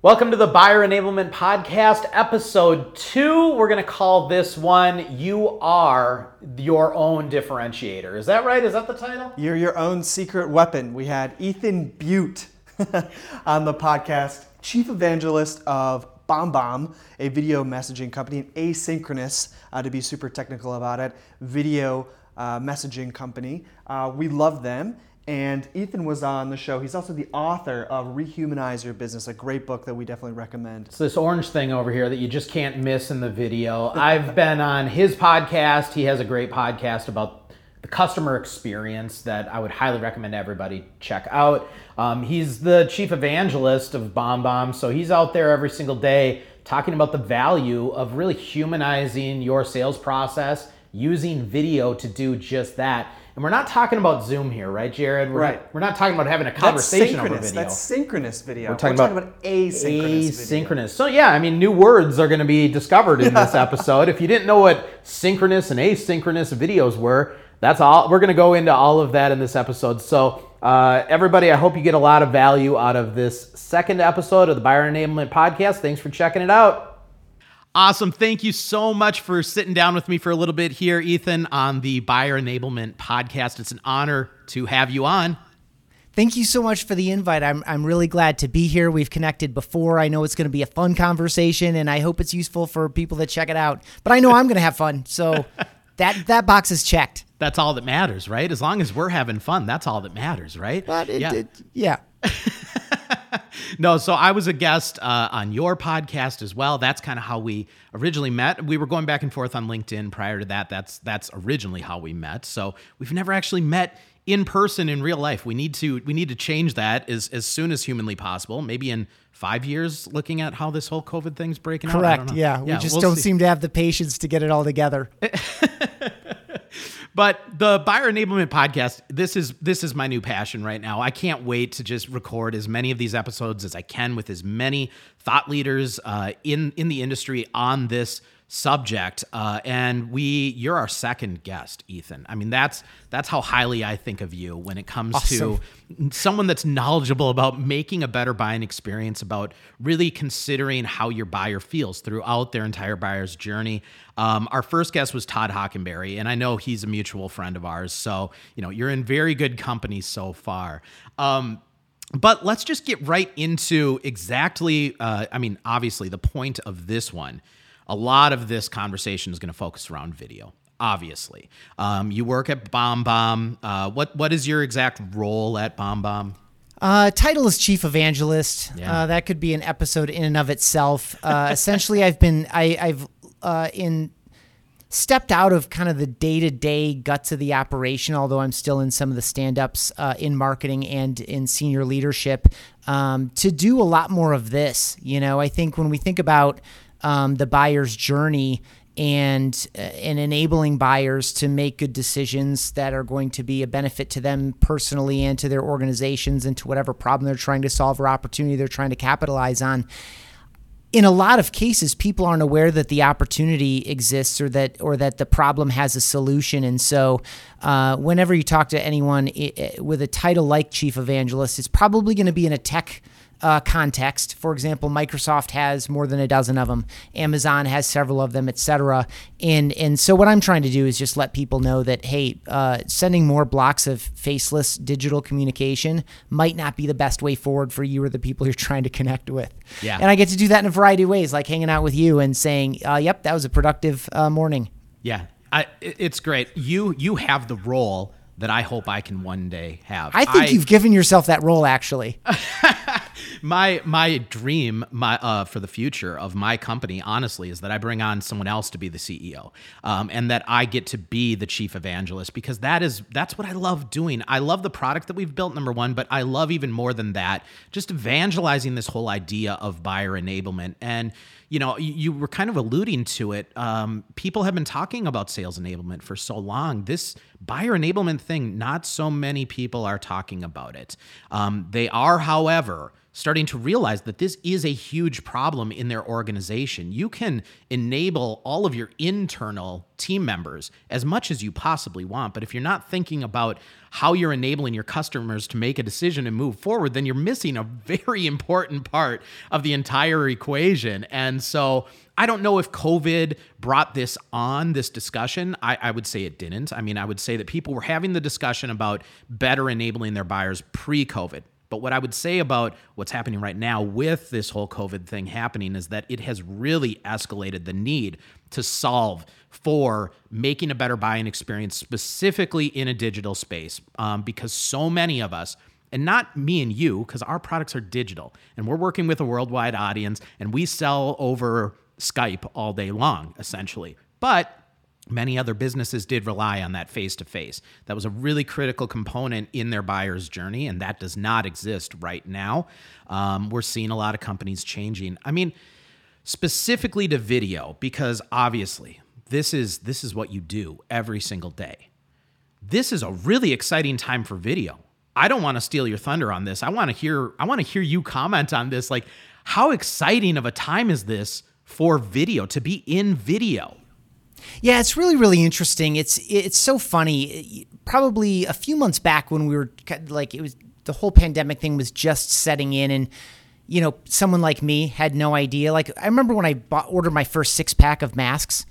Welcome to the Buyer Enablement Podcast, episode two. We're going to call this one You Are Your Own Differentiator. Is that right? Is that the title? You're your own secret weapon. We had Ethan Beute on the podcast, chief evangelist of BombBomb, a video messaging company, an asynchronous, uh, to be super technical about it, video uh, messaging company. Uh, we love them. And Ethan was on the show. He's also the author of Rehumanize Your Business, a great book that we definitely recommend. It's this orange thing over here that you just can't miss in the video. I've been on his podcast. He has a great podcast about the customer experience that I would highly recommend everybody check out. Um, he's the chief evangelist of BombBomb, so he's out there every single day talking about the value of really humanizing your sales process using video to do just that. And we're not talking about Zoom here, right, Jared? We're Right. Not, we're not talking about having a conversation over video. That's synchronous video. We're talking about asynchronous. video. asynchronous. So yeah, I mean, new words are going to be discovered in this episode. if you didn't know what synchronous and asynchronous videos were, that's all. We're going to go into all of that in this episode. So uh, everybody, I hope you get a lot of value out of this second episode of the Buyer Enablement Podcast. Thanks for checking it out. Awesome. Thank you so much for sitting down with me for a little bit here, Ethan, on the Buyer Enablement Podcast. It's an honor to have you on. Thank you so much for the invite. I'm, I'm really glad to be here. We've connected before. I know it's going to be a fun conversation, and I hope it's useful for people that check it out. But I know I'm going to have fun, so that that box is checked. That's all that matters, right? As long as we're having fun, that's all that matters, right? But it, yeah. it, yeah. No, so I was a guest uh, on your podcast as well. That's kind of how we originally met. We were going back and forth on LinkedIn prior to that. That's that's originally how we met. So we've never actually met in person in real life. We need to we need to change that as as soon as humanly possible. Maybe in five years, looking at how this whole COVID thing's breaking out. I don't Correct. know. Yeah. We just we'll don't see. seem to have the patience to get it all together. But the buyer enablement podcast, this is this is my new passion right now. I can't wait to just record as many of these episodes as I can with as many thought leaders uh, in in the industry on this subject. Uh, and we, you're our second guest, Ethan. I mean, that's that's how highly I think of you when it comes to someone that's knowledgeable about making a better buying experience, about really considering how your buyer feels throughout their entire buyer's journey. Um, our first guest was Todd Hockenberry, and I know he's a mutual friend of ours. So, you know, you're in very good company so far. Um, but let's just get right into exactly, uh, I mean, obviously, the point of this one. A lot of this conversation is going to focus around video. Obviously, um, you work at BombBomb. Uh, what what is your exact role at BombBomb? Uh, title is chief evangelist. Yeah. Uh, that could be an episode in and of itself. Uh, essentially, I've been I, I've uh, in stepped out of kind of the day to day guts of the operation, although I'm still in some of the stand ups uh, in marketing and in senior leadership um, to do a lot more of this. You know, I think when we think about um, the buyer's journey and uh, and enabling buyers to make good decisions that are going to be a benefit to them personally and to their organizations and to whatever problem they're trying to solve or opportunity they're trying to capitalize on. In a lot of cases people aren't aware that the opportunity exists or that or that the problem has a solution. And so uh, whenever you talk to anyone with a title like chief evangelist it's probably going to be in a tech uh, context for example microsoft has more than a dozen of them amazon has several of them etc and and so what i'm trying to do is just let people know that hey uh, sending more blocks of faceless digital communication might not be the best way forward for you or the people you're trying to connect with Yeah. and I get to do that in a variety of ways, like hanging out with you and saying, uh, "Yep, that was a productive uh, morning." Yeah, I, it's great. You you have the role that I hope I can one day have. I think you've given yourself that role, actually. my my dream my uh, for the future of my company honestly is that I bring on someone else to be the CEO um, and that I get to be the chief evangelist because that is that's what I love doing. I love the product that we've built number one, but I love even more than that just evangelizing this whole idea of buyer enablement and you know you, you were kind of alluding to it. Um, people have been talking about sales enablement for so long. This buyer enablement thing, not so many people are talking about it. Um, they are, however starting to realize that this is a huge problem in their organization. You can enable all of your internal team members as much as you possibly want, but if you're not thinking about how you're enabling your customers to make a decision and move forward, then you're missing a very important part of the entire equation. And so I don't know if COVID brought this on, this discussion. I, I, would say it didn't. I mean, I would say that people were having the discussion about better enabling their buyers pre COVID. But what I would say about what's happening right now with this whole COVID thing happening is that it has really escalated the need to solve for making a better buying experience, specifically in a digital space, um, because so many of us, and not me and you, because our products are digital and we're working with a worldwide audience and we sell over Skype all day long, essentially. But Many other businesses did rely on that face to face. That was a really critical component in their buyer's journey, and that does not exist right now. Um, we're seeing a lot of companies changing. I mean, specifically to video, because obviously this is this is what you do every single day. This is a really exciting time for video. I don't want to steal your thunder on this. I want to hear I want to hear you comment on this. Like, how exciting of a time is this for video to be in video? Yeah, it's really really interesting. It's it's so funny. Probably a few months back when we were like it was the whole pandemic thing was just setting in and you know, someone like me had no idea. Like I remember when I bought, ordered my first six pack of masks,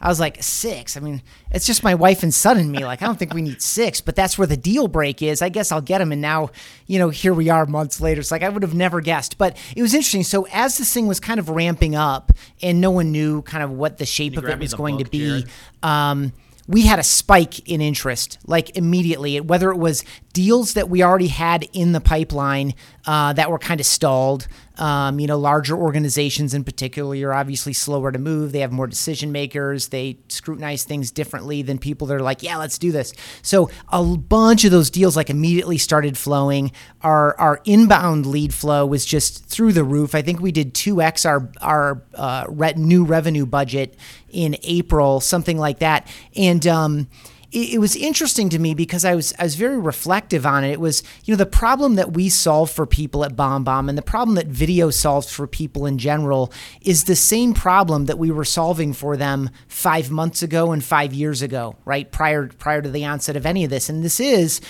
I was like, six? I mean, it's just my wife and son and me. Like, I don't think we need six, but that's where the deal break is. I guess I'll get them. And now, you know, here we are months later. It's like I would have never guessed. But it was interesting. So, as this thing was kind of ramping up and no one knew kind of what the shape of it was going book, to be, um, we had a spike in interest like immediately whether it was deals that we already had in the pipeline uh, that were kind of stalled um, you know, larger organizations in particular are obviously slower to move. They have more decision makers. They scrutinize things differently than people that are like, yeah, let's do this. So a bunch of those deals like immediately started flowing. Our our inbound lead flow was just through the roof. I think we did two x our our uh, new revenue budget in April, something like that, and. Um, it, it, was interesting to me because I was I was very reflective on it. It was you know the problem that we solve for people at BombBomb and the problem that video solves for people in general is the same problem that we were solving for them five months ago and five years ago, right prior prior to the onset of any of this. And this is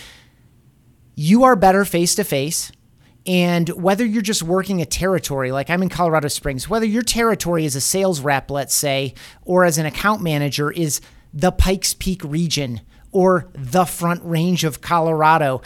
you are better face to face. And whether you're just working a territory, like I'm in Colorado Springs, whether your territory as a sales rep, let's say, or as an account manager is the Pikes Peak region or the Front Range of Colorado.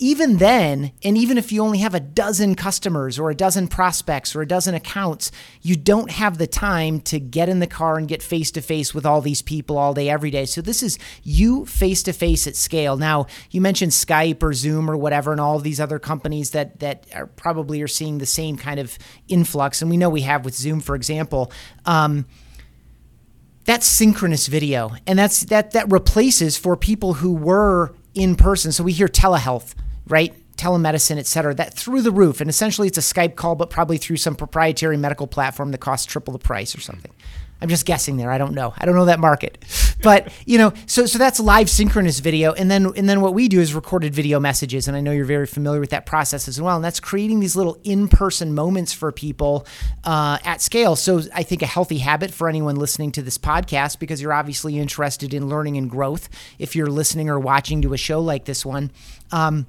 Even then, and even if you only have a dozen customers or a dozen prospects or a dozen accounts, you don't have the time to get in the car and get face to face with all these people all day, every day. So, this is you face to face at scale. Now, you mentioned Skype or Zoom or whatever, and all of these other companies that, that are probably are seeing the same kind of influx. And we know we have with Zoom, for example. Um, that's synchronous video and that's that that replaces for people who were in person. So we hear telehealth right? Telemedicine et cetera that through the roof. And essentially it's a skype call but probably through some proprietary medical platform that costs triple the price or mm-hmm. something I'm just guessing there. I don't know. I don't know that market. But, you know, so so that's live synchronous video and then and then what we do is recorded video messages and I know you're very familiar with that process as well and that's creating these little in-person moments for people uh, at scale. So I think a healthy habit for anyone listening to this podcast because you're obviously interested in learning and growth if you're listening or watching to a show like this one. Um,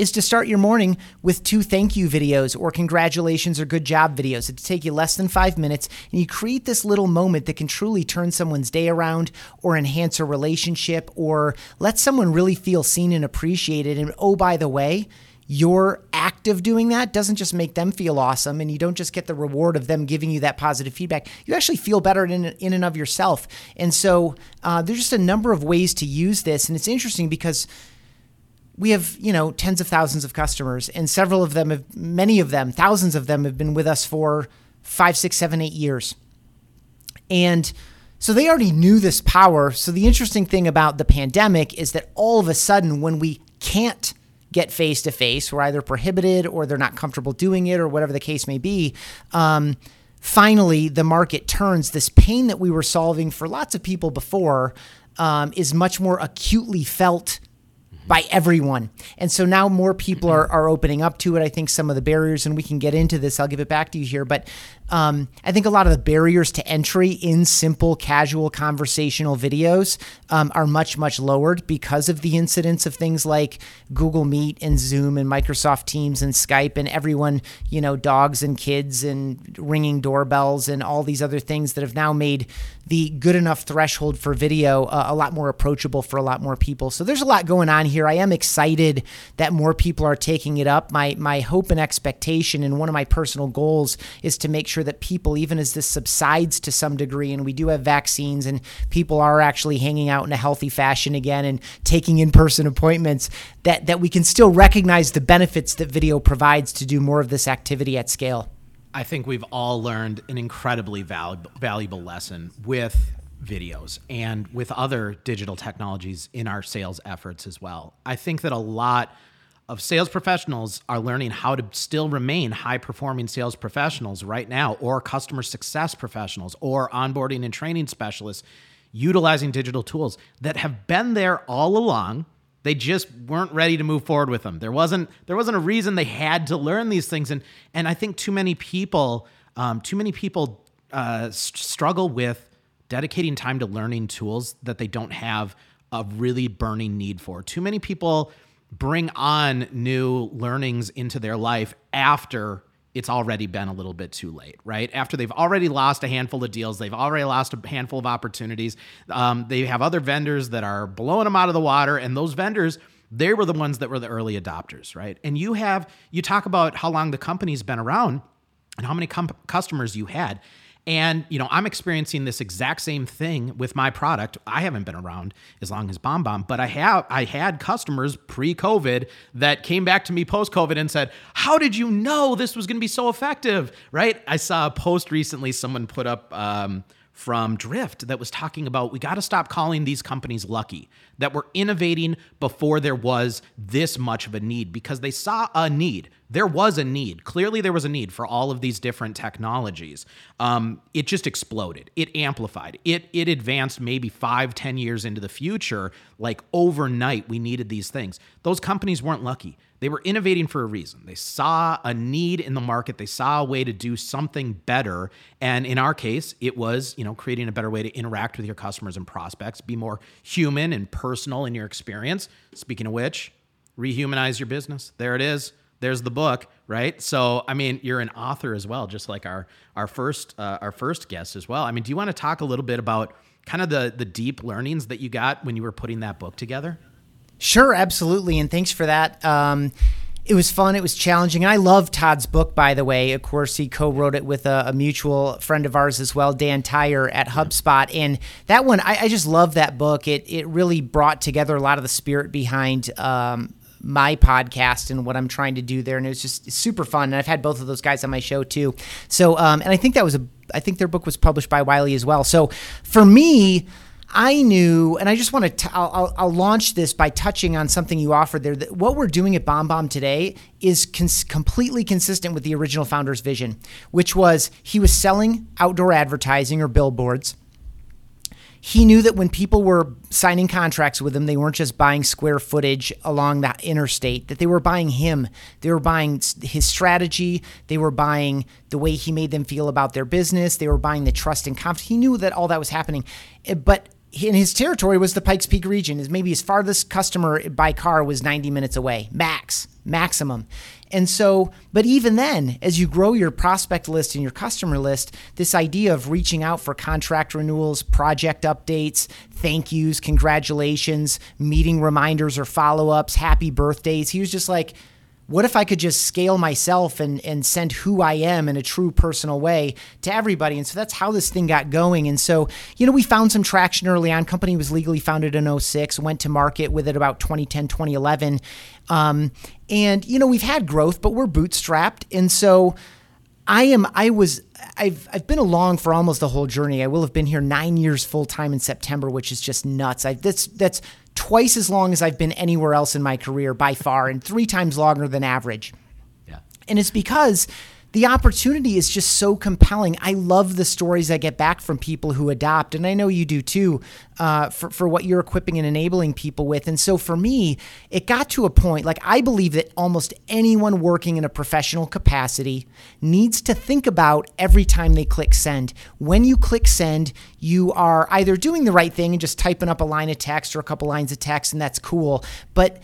is to start your morning with two thank you videos or congratulations or good job videos. It take you less than five minutes, and you create this little moment that can truly turn someone's day around or enhance a relationship or let someone really feel seen and appreciated. And oh, by the way, your act of doing that doesn't just make them feel awesome and you don't just get the reward of them giving you that positive feedback you actually feel better in, in and of yourself and so uh, there's just a number of ways to use this and it's interesting because we have you know tens of thousands of customers and several of them have many of them thousands of them have been with us for five six seven eight years. And so they already knew this power. So the interesting thing about the pandemic is that all of a sudden when we can't get face to face we're either prohibited or they're not comfortable doing it or whatever the case may be um, finally the market turns. This pain that we were solving for lots of people before um, is much more acutely felt by everyone. And so now more people mm-hmm. are, are opening up to it. I think some of the barriers, and we can get into this, I'll give it back to you here. But um, I think a lot of the barriers to entry in simple, casual, conversational videos um, are much, much lowered because of the incidence of things like Google Meet and Zoom and Microsoft Teams and Skype and everyone, you know, dogs and kids and ringing doorbells and all these other things that have now made the good enough threshold for video uh, a lot more approachable for a lot more people. So there's a lot going on here. I am excited that more people are taking it up. My my hope and expectation and one of my personal goals is to make sure that people even as this subsides to some degree and we do have vaccines and people are actually hanging out in a healthy fashion again and taking in-person appointments that that we can still recognize the benefits that video provides to do more of this activity at scale. I think we've all learned an incredibly valuable lesson with videos and with other digital technologies in our sales efforts as well. I think that a lot of sales professionals are learning how to still remain high performing sales professionals right now, or customer success professionals, or onboarding and training specialists utilizing digital tools that have been there all along they just weren't ready to move forward with them. There wasn't there wasn't a reason they had to learn these things, and and I think too many people um, too many people uh, struggle with dedicating time to learning tools that they don't have a really burning need for. Too many people bring on new learnings into their life after it's already been a little bit too late, right? After they've already lost a handful of deals, they've already lost a handful of opportunities. Um, they have other vendors that are blowing them out of the water, and those vendors, they were the ones that were the early adopters, right? And you have, you talk about how long the company's been around and how many customers you had. And you know, I'm experiencing this exact same thing with my product. I haven't been around as long as BombBomb, but I have I had customers pre-COVID that came back to me post-COVID and said, "How did you know this was going to be so effective?" Right? I saw a post recently someone put up um, from Drift that was talking about we got to stop calling these companies lucky that were innovating before there was this much of a need because they saw a need. There was a need. Clearly, there was a need for all of these different technologies. Um, it just exploded. It amplified. It it advanced maybe five, ten years into the future. Like overnight, we needed these things. Those companies weren't lucky they were innovating for a reason. They saw a need in the market. They saw a way to do something better. And in our case, it was, you know, creating a better way to interact with your customers and prospects, be more human and personal in your experience. Speaking of which, rehumanize your business. There it is. There's the book, right? So, I mean, you're an author as well, just like our our first uh, our first guest as well. I mean, do you want to talk a little bit about kind of the the deep learnings that you got when you were putting that book together? Sure, absolutely, and thanks for that. Um, it was fun. It was challenging. And I love Todd's book, by the way. Of course, he co-wrote it with a, a mutual friend of ours as well, Dan Tyre at HubSpot. And that one, I, I, just love that book. It it really brought together a lot of the spirit behind um, my podcast and what I'm trying to do there. And it was just super fun. And I've had both of those guys on my show too. So, um, and I think that was a, I think their book was published by Wiley as well. So for me, I knew, and I just want to, I'll, I'll, launch this by touching on something you offered there. That what we're doing at BombBomb today is cons- completely consistent with the original founder's vision, which was he was selling outdoor advertising or billboards. He knew that when people were signing contracts with him, they weren't just buying square footage along that interstate, that they were buying him. They were buying his strategy. They were buying the way he made them feel about their business. They were buying the trust and confidence. He knew that all that was happening. Eh, but in his territory was the Pikes Peak region. Is maybe his farthest customer by car was 90 minutes away, max, maximum. And so, but even then, as you grow your prospect list and your customer list, this idea of reaching out for contract renewals, project updates, thank yous, congratulations, meeting reminders or follow ups, happy birthdays, he was just like, what if I could just scale myself and, and send who I am in a true personal way to everybody? And so that's how this thing got going. And so, you know, we found some traction early on. Company was legally founded in 06, went to market with it about 2010, 2011. Um, and, you know, we've had growth, but we're bootstrapped. And so, I am I was I've I've been along for almost the whole journey. I will have been here 9 years full time in September, which is just nuts. I that's that's twice as long as I've been anywhere else in my career by far and three times longer than average. Yeah. And it's because the opportunity is just so compelling. I love the stories I get back from people who adopt, and I know you do too, uh, for, for what you're equipping and enabling people with. And so for me, it got to a point like I believe that almost anyone working in a professional capacity needs to think about every time they click send. When you click send, you are either doing the right thing and just typing up a line of text or a couple lines of text, and that's cool. But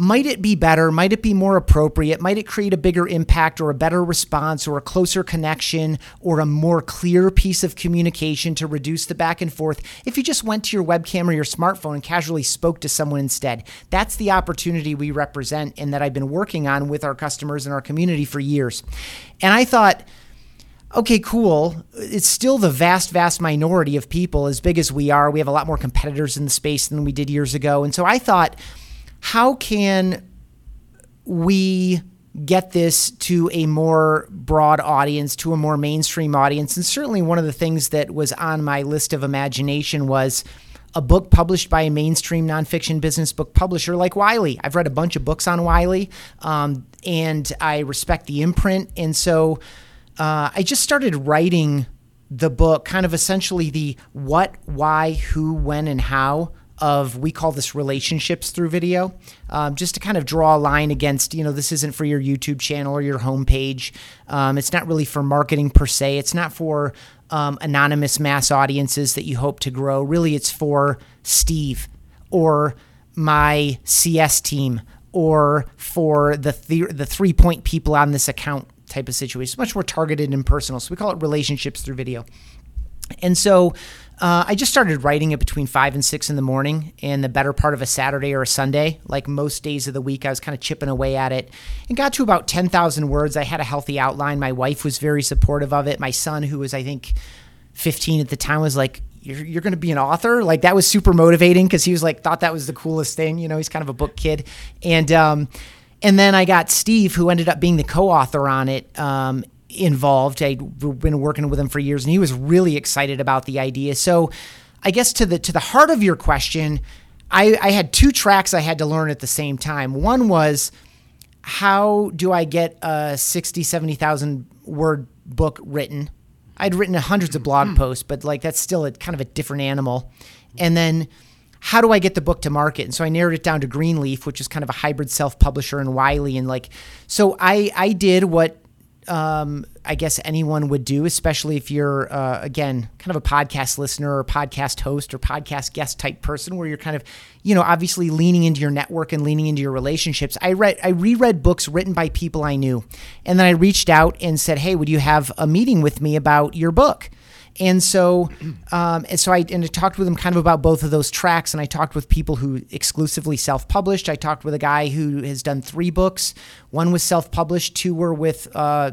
might it be better? Might it be more appropriate? Might it create a bigger impact or a better response or a closer connection or a more clear piece of communication to reduce the back and forth if you just went to your webcam or your smartphone and casually spoke to someone instead? That's the opportunity we represent and that I've been working on with our customers and our community for years. And I thought, okay, cool. It's still the vast, vast minority of people, as big as we are. We have a lot more competitors in the space than we did years ago. And so I thought, how can we get this to a more broad audience, to a more mainstream audience? And certainly one of the things that was on my list of imagination was a book published by a mainstream nonfiction business book publisher like Wiley. I've read a bunch of books on Wiley, um, and I respect the imprint. And so uh, I just started writing the book, kind of essentially the what, why, who, when, and how of we call this relationships through video, um, just to kind of draw a line against, you know, this isn't for your YouTube channel or your homepage. Um, it's not really for marketing per se. It's not for um, anonymous mass audiences that you hope to grow. Really, it's for Steve or my CS team or for the th- the three point people on this account type of situation. It's much more targeted and personal. So we call it relationships through video. And so uh, I just started writing it between five and six in the morning in the better part of a Saturday or a Sunday. Like most days of the week, I was kind of chipping away at it and got to about 10,000 words. I had a healthy outline. My wife was very supportive of it. My son, who was, I think, 15 at the time, was like, you're, you're going to be an author like that was super motivating because he was like thought that was the coolest thing you know he's kind of a book kid and um and then i got steve who ended up being the co-author on it um involved. I'd been working with him for years, and he was really excited about the idea. So, I guess to the to the heart of your question, I, I had two tracks I had to learn at the same time. One was how do I get a 60, 70,000 word book written? I'd written hundreds of blog hmm. posts, but like that's still a kind of a different animal. And then how do I get the book to market? And so I narrowed it down to Greenleaf, which is kind of a hybrid self-publisher and Wiley. And like, so I I did what um, I guess anyone would do, especially if you're, uh, again, kind of a podcast listener or podcast host or podcast guest type person, where you're kind of, you know, obviously leaning into your network and leaning into your relationships. I read, I reread books written by people I knew, and then I reached out and said, "Hey, would you have a meeting with me about your book?" And so, um, and so I and I talked with him kind of about both of those tracks, and I talked with people who exclusively self-published. I talked with a guy who has done three books. One was self-published, two were with uh,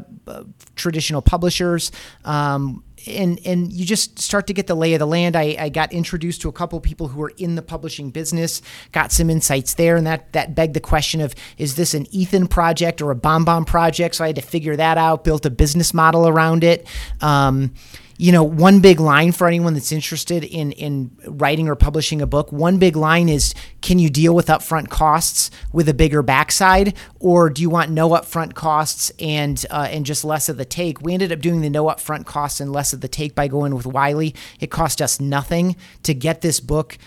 traditional publishers. Um, and and you just start to get the lay of the land. I, I got introduced to a couple people who were in the publishing business, got some insights there, and that that begged the question of is this an Ethan project or a BombBomb project? So I had to figure that out. Built a business model around it. Um, you know, one big line for anyone that's interested in in writing or publishing a book. One big line is, can you deal with upfront costs with a bigger backside, or do you want no upfront costs and uh, and just less of the take? We ended up doing the no upfront costs and less of the take by going with Wiley. It cost us nothing to get this book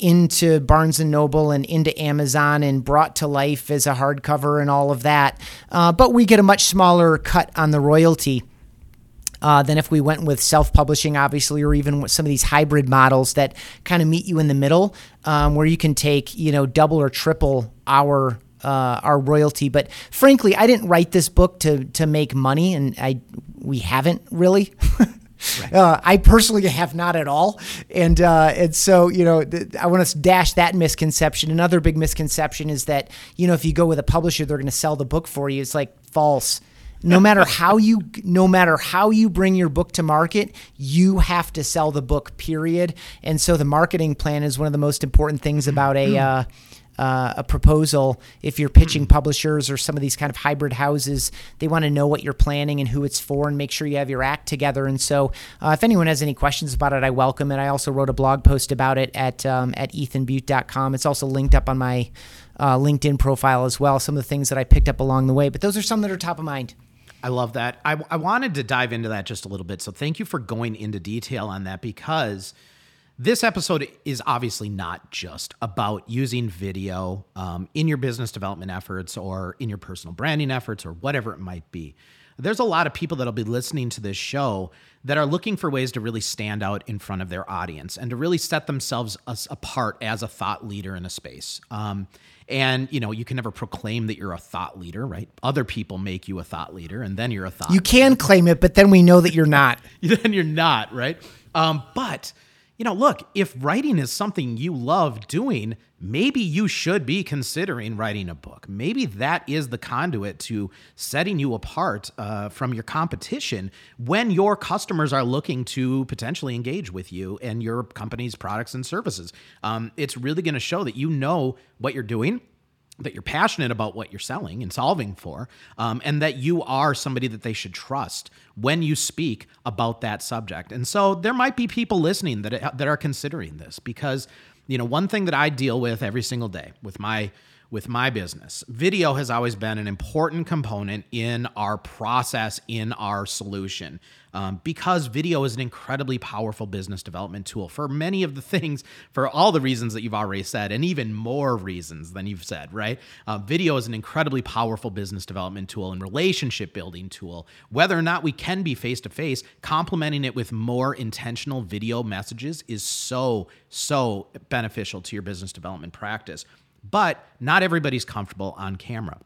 into Barnes and Noble and into Amazon and brought to life as a hardcover and all of that. Uh, but we get a much smaller cut on the royalty uh, than if we went with self-publishing, obviously, or even with some of these hybrid models that kind of meet you in the middle, um, where you can take you know double or triple our uh, our royalty. But frankly, I didn't write this book to to make money, and I we haven't really. Right. Uh, I personally have not at all, and uh, and so you know th- I want to dash that misconception. Another big misconception is that you know if you go with a publisher, they're going to sell the book for you. It's like false no matter how you no matter how you bring your book to market you have to sell the book period. And so the marketing plan is one of the most important things about a uh, uh, a proposal. If you're pitching publishers or some of these kind of hybrid houses they want to know what you're planning and who it's for and make sure you have your act together. And so uh, if anyone has any questions about it i welcome it. I also wrote a blog post about it at um, at ethanbeute.com it's also linked up on my uh, linkedin profile as well some of the things that i picked up along the way but those are some that are top of mind I love that. I, I wanted to dive into that just a little bit. So thank you for going into detail on that because this episode is obviously not just about using video um, in your business development efforts or in your personal branding efforts or whatever it might be. There's a lot of people that'll be listening to this show that are looking for ways to really stand out in front of their audience and to really set themselves apart as a thought leader in a space. Um, and you know, you can never proclaim that you're a thought leader, right? Other people make you a thought leader, and then you're a thought. You can claim it, but then we know that you're not. then you're not, right? Um, but you know, look, if writing is something you love doing, maybe you should be considering writing a book. Maybe that is the conduit to setting you apart uh, from your competition when your customers are looking to potentially engage with you and your company's products and services. Um, it's really going to show that you know what you're doing that you're passionate about what you're selling and solving for, um, and that you are somebody that they should trust when you speak about that subject. And so there might be people listening that that are considering this because you know one thing that I deal with every single day with my with my business. Video has always been an important component in our process, in our solution, um, because video is an incredibly powerful business development tool for many of the things, for all the reasons that you've already said, and even more reasons than you've said, right? Uh, video is an incredibly powerful business development tool and relationship building tool. Whether or not we can be face to face, complementing it with more intentional video messages is so, so beneficial to your business development practice but not everybody's comfortable on camera.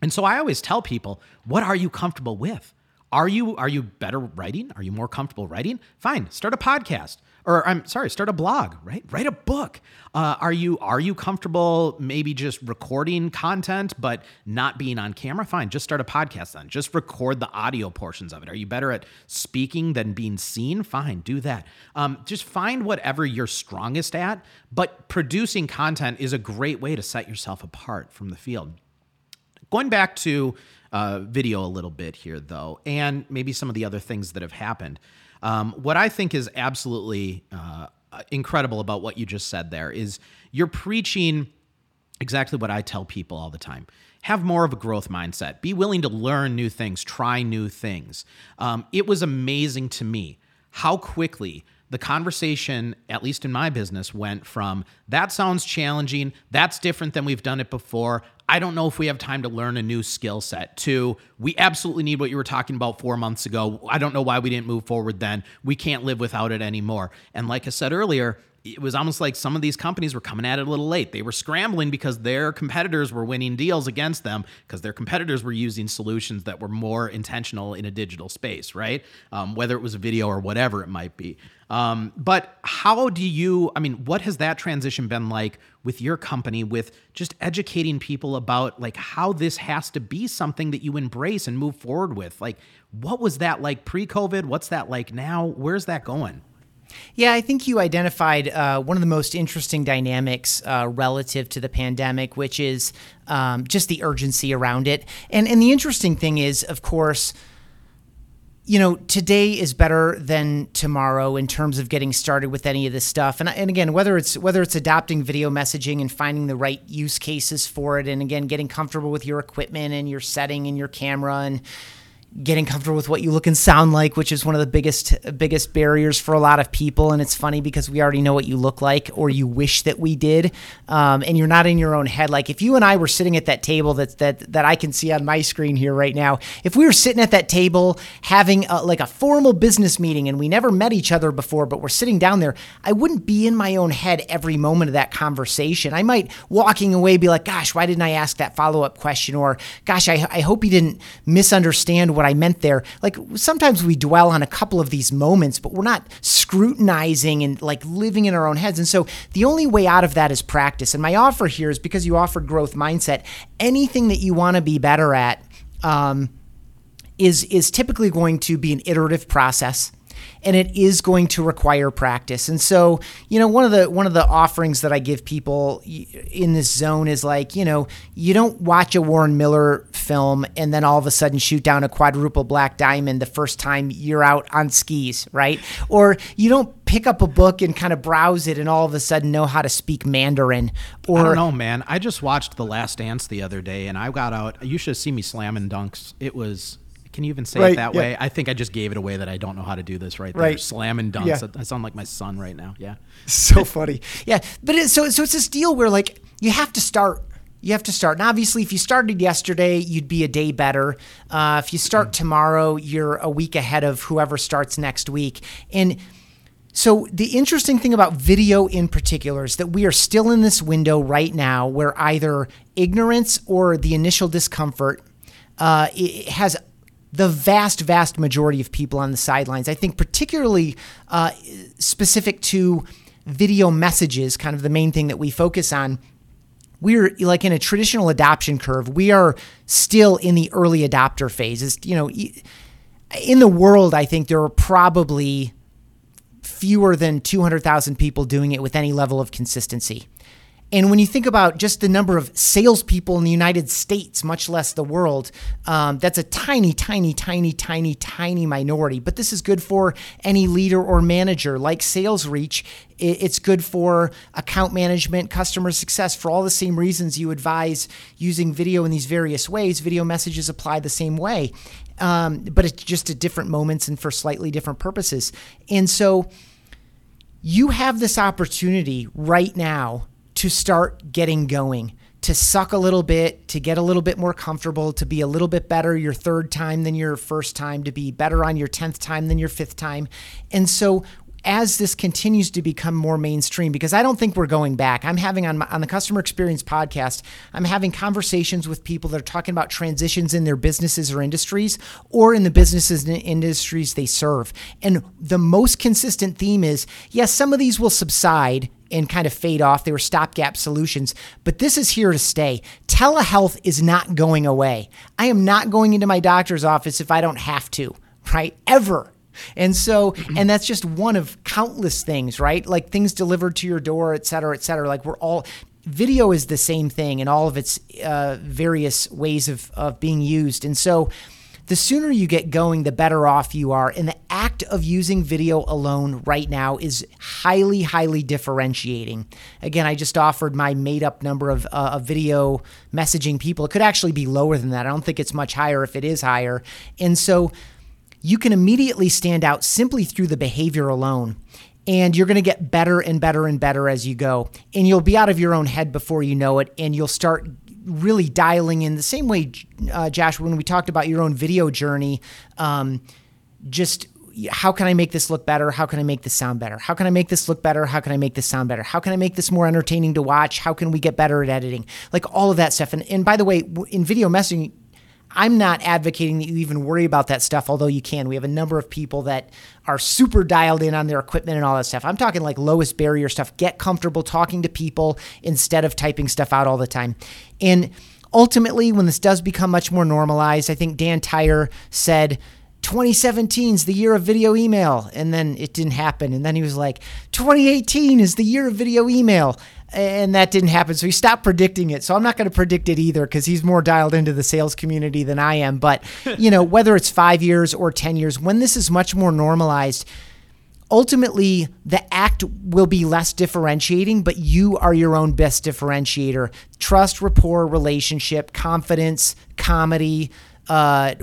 And so I always tell people, what are you comfortable with? Are you are you better writing? Are you more comfortable writing? Fine, start a podcast, or I'm sorry, start a blog. Right, write a book. Uh, are you are you comfortable maybe just recording content but not being on camera? Fine, just start a podcast then. Just record the audio portions of it. Are you better at speaking than being seen? Fine, do that. Um, just find whatever you're strongest at. But producing content is a great way to set yourself apart from the field. Going back to uh, video a little bit here, though, and maybe some of the other things that have happened. Um, what I think is absolutely uh, incredible about what you just said there is you're preaching exactly what I tell people all the time. Have more of a growth mindset. Be willing to learn new things, try new things. Um, it was amazing to me how quickly the conversation, at least in my business, went from that sounds challenging, that's different than we've done it before. I don't know if we have time to learn a new skill set. To we absolutely need what you were talking about four months ago. I don't know why we didn't move forward then. We can't live without it anymore. And like I said earlier, it was almost like some of these companies were coming at it a little late. They were scrambling because their competitors were winning deals against them because their competitors were using solutions that were more intentional in a digital space, right? Um, whether it was a video or whatever it might be. Um, but how do you, I mean, what has that transition been like with your company, with just educating people about like how this has to be something that you embrace and move forward with? Like, what was that like pre COVID? What's that like now? Where's that going? Yeah, I think you identified uh, one of the most interesting dynamics uh, relative to the pandemic, which is um, just the urgency around it. And and the interesting thing is, of course, you know, today is better than tomorrow in terms of getting started with any of this stuff. And, and again, whether it's whether it's adopting video messaging and finding the right use cases for it, and again, getting comfortable with your equipment and your setting and your camera and getting comfortable with what you look and sound like, which is one of the biggest biggest barriers for a lot of people. And it's funny because we already know what you look like, or you wish that we did, um, and you're not in your own head. Like if you and I were sitting at that table that that that I can see on my screen here right now, if we were sitting at that table having a, like a formal business meeting and we never met each other before, but we're sitting down there, I wouldn't be in my own head every moment of that conversation. I might walking away be like, "Gosh, why didn't I ask that follow up question?" Or, "Gosh, I, I hope he didn't misunderstand what." What I meant there. Like sometimes we dwell on a couple of these moments, but we're not scrutinizing and like living in our own heads. And so the only way out of that is practice. And my offer here is because you offered growth mindset, anything that you want to be better at um, is is typically going to be an iterative process and it is going to require practice. And so, you know, one of the one of the offerings that I give people in this zone is like, you know, you don't watch a Warren Miller film and then all of a sudden shoot down a quadruple black diamond the first time you're out on skis, right? Or you don't pick up a book and kind of browse it and all of a sudden know how to speak Mandarin. Or I don't know, man. I just watched The Last Dance the other day and I got out. You should see me slamming dunks. It was Can you even say Right, it that yeah. way? I think I just gave it away that I don't know how to do this right there. Slam and dunks. Yeah. I sound like my son right now. Yeah. so funny. Yeah, but it, so so it's this deal where like you have to start. You have to start, and obviously, if you started yesterday, you'd be a day better. Uh, if you start tomorrow, you're a week ahead of whoever starts next week. And so the interesting thing about video in particular is that we are still in this window right now where either ignorance or the initial discomfort uh, it has the vast, vast majority of people on the sidelines. I think particularly uh, specific to video messages, kind of the main thing that we focus on we're like in a traditional adoption curve. We are still in the early adopter phase. It's, you know, in the world, I think there are probably fewer than 200,000 people doing it with any level of consistency. And when you think about just the number of salespeople in the United States, much less the world, um, that's a tiny, tiny, tiny, tiny, tiny minority. But this is good for any leader or manager. Like SalesReach, it's good for account management, customer success. For all the same reasons you advise using video in these various ways, video messages apply the same way. Um, but it's just at different moments and for slightly different purposes. And so, you have this opportunity right now to start getting going, to suck a little bit, to get a little bit more comfortable, to be a little bit better your third time than your first time, to be better on your 10th time than your fifth time. And so, as this continues to become more mainstream, because I don't think we're going back. I'm having on my, on the customer experience podcast, I'm having conversations with people that are talking about transitions in their businesses or industries, or in the businesses and industries they serve. And the most consistent theme is, yes, some of these will subside and kind of fade off. They were stopgap solutions, but this is here to stay. Telehealth is not going away. I am not going into my doctor's office if I don't have to, right? Ever. And so, and that's just one of countless things, right? Like things delivered to your door, et cetera, et cetera. Like we're all, video is the same thing in all of its uh, various ways of, of being used. And so, the sooner you get going, the better off you are. And the act of using video alone right now is highly, highly differentiating. Again, I just offered my made up number of, uh, of video messaging people. It could actually be lower than that. I don't think it's much higher if it is higher. And so you can immediately stand out simply through the behavior alone. And you're going to get better and better and better as you go. And you'll be out of your own head before you know it. And you'll start really dialing in the same way, uh, Josh, when we talked about your own video journey, um, just how can I make this look better? How can I make this sound better? How can I make this look better? How can I make this sound better? How can I make this more entertaining to watch? How can we get better at editing? Like all of that stuff. And, and by the way, in video messaging, I'm not advocating that you even worry about that stuff, although you can. We have a number of people that are super dialed in on their equipment and all that stuff. I'm talking like lowest barrier stuff. Get comfortable talking to people instead of typing stuff out all the time. And ultimately, when this does become much more normalized, I think Dan Tyre said, 2017 is the year of video email. And then it didn't happen. And then he was like, 2018 is the year of video email. And that didn't happen. So he stopped predicting it. So I'm not going to predict it either because he's more dialed into the sales community than I am. But, you know, whether it's five years or 10 years, when this is much more normalized, ultimately the act will be less differentiating, but you are your own best differentiator. Trust, rapport, relationship, confidence, comedy, uh,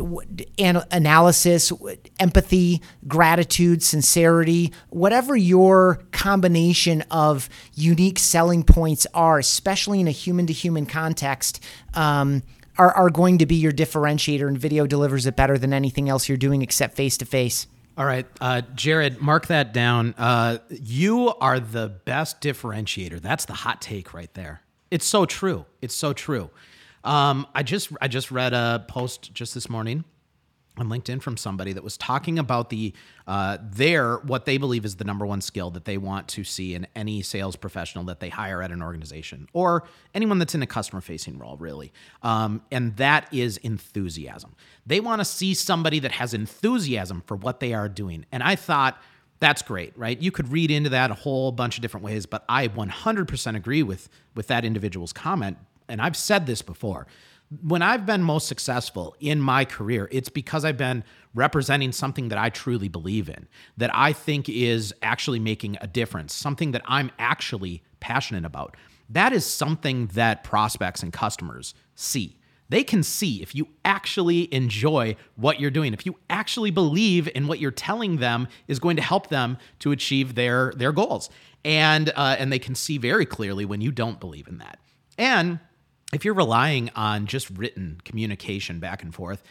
an- analysis, empathy, gratitude, sincerity, whatever your combination of unique selling points are, especially in a human to human context. Um, are, going to be your differentiator, and video delivers it better than anything else you're doing except face to face. All right, uh, Jared, mark that down. Uh, you are the best differentiator. That's the hot take right there. It's so true. It's so true. Um, I just I just read a post just this morning on LinkedIn from somebody that was talking about the uh, their what they believe is the number one skill that they want to see in any sales professional that they hire at an organization or anyone that's in a customer facing role, really. Um, and that is enthusiasm. They want to see somebody that has enthusiasm for what they are doing. And I thought that's great, right? You could read into that a whole bunch of different ways, but I 100% agree with with that individual's comment. And I've said this before when I've been most successful in my career, it's because I've been representing something that I truly believe in, that I think is actually making a difference, something that I'm actually passionate about. That is something that prospects and customers see. they can see if you actually enjoy what you're doing, if you actually believe in what you're telling them is going to help them to achieve their their goals, and uh, and they can see very clearly when you don't believe in that. And if you're relying on just written communication back and forth,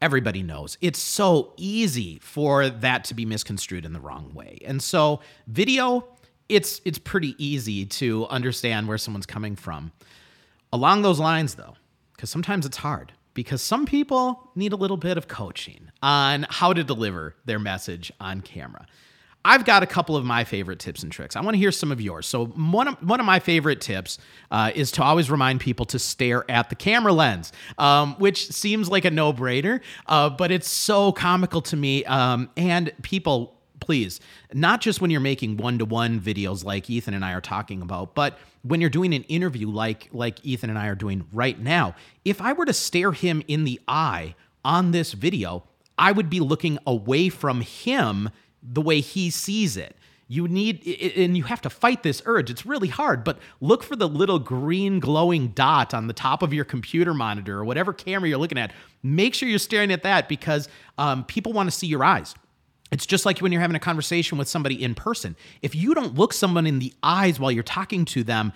everybody knows it's so easy for that to be misconstrued in the wrong way. And so video, it's it's pretty easy to understand where someone's coming from. Along those lines though, because sometimes it's hard because some people need a little bit of coaching on how to deliver their message on camera. I've got a couple of my favorite tips and tricks. I want to hear some of yours. So one of one of my favorite tips uh, is to always remind people to stare at the camera lens, um, which seems like a no brainer, uh, but it's so comical to me. Um, and people, please, not just when you're making one to one videos like Ethan and I are talking about, but when you're doing an interview like like Ethan and I are doing right now. If I were to stare him in the eye on this video, I would be looking away from him the way he sees it. You need, and you have to fight this urge. It's really hard, but look for the little green glowing dot on the top of your computer monitor or whatever camera you're looking at. Make sure you're staring at that because um, people want to see your eyes. It's just like when you're having a conversation with somebody in person. If you don't look someone in the eyes while you're talking to them,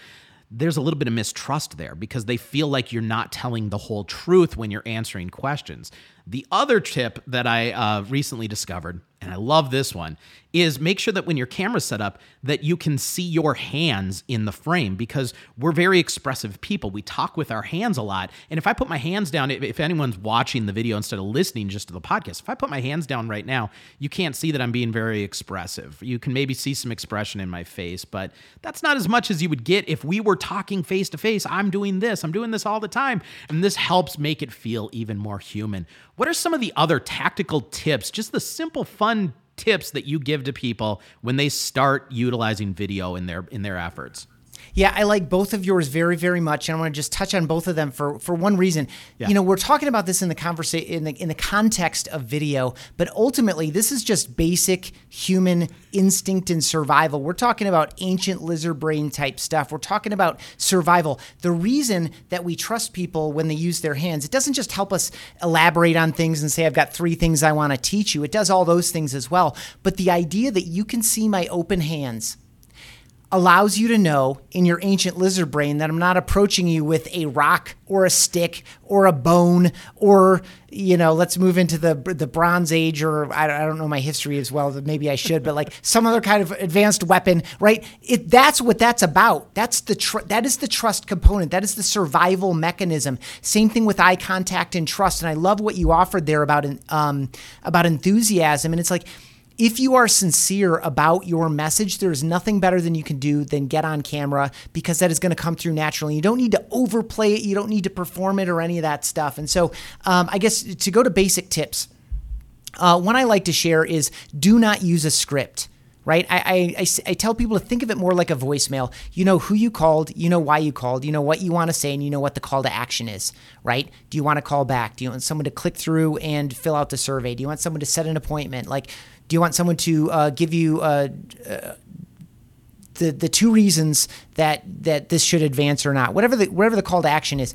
there's a little bit of mistrust there because they feel like you're not telling the whole truth when you're answering questions. The other tip that I uh, recently discovered and I love this one, is make sure that when your camera's set up that you can see your hands in the frame because we're very expressive people. We talk with our hands a lot. And if I put my hands down, if, anyone's watching the video instead of listening just to the podcast, if I put my hands down right now, you can't see that I'm being very expressive. You can maybe see some expression in my face, but that's not as much as you would get if we were talking face to face. I'm doing this, I'm doing this all the time. And this helps make it feel even more human. What are some of the other tactical tips, just the simple, fun tips that you give to people when they start utilizing video in their in their efforts? Yeah, I like both of yours very, very much, and I want to just touch on both of them for for one reason. Yeah. You know, we're talking about this in the conversation in the in the context of video, but ultimately, this is just basic human instinct and survival. We're talking about ancient lizard brain type stuff. We're talking about survival. The reason that we trust people when they use their hands, it doesn't just help us elaborate on things and say, "I've got three things I want to teach you." It does all those things as well. But the idea that you can see my open hands allows you to know in your ancient lizard brain that I'm not approaching you with a rock or a stick or a bone or you know let's move into the the bronze age or I, I don't know my history as well maybe I should but like some other kind of advanced weapon right? It that's what that's about. That's the tr- that is the trust component. That is the survival mechanism. Same thing with eye contact and trust and I love what you offered there about um about enthusiasm and it's like if you are sincere about your message, there's nothing better than you can do than get on camera because that is going to come through naturally. You don't need to overplay it, you don't need to perform it or any of that stuff. And so, um, I guess to go to basic tips, uh, one I like to share is do not use a script right? I, I, I, tell people to think of it more like a voicemail. You know who you called, you know why you called, you know what you want to say, and you know what the call to action is, right? Do you want to call back? Do you want someone to click through and fill out the survey? Do you want someone to set an appointment? Like, do you want someone to uh, give you uh, uh, the the two reasons that that this should advance or not? Whatever the whatever the call to action is.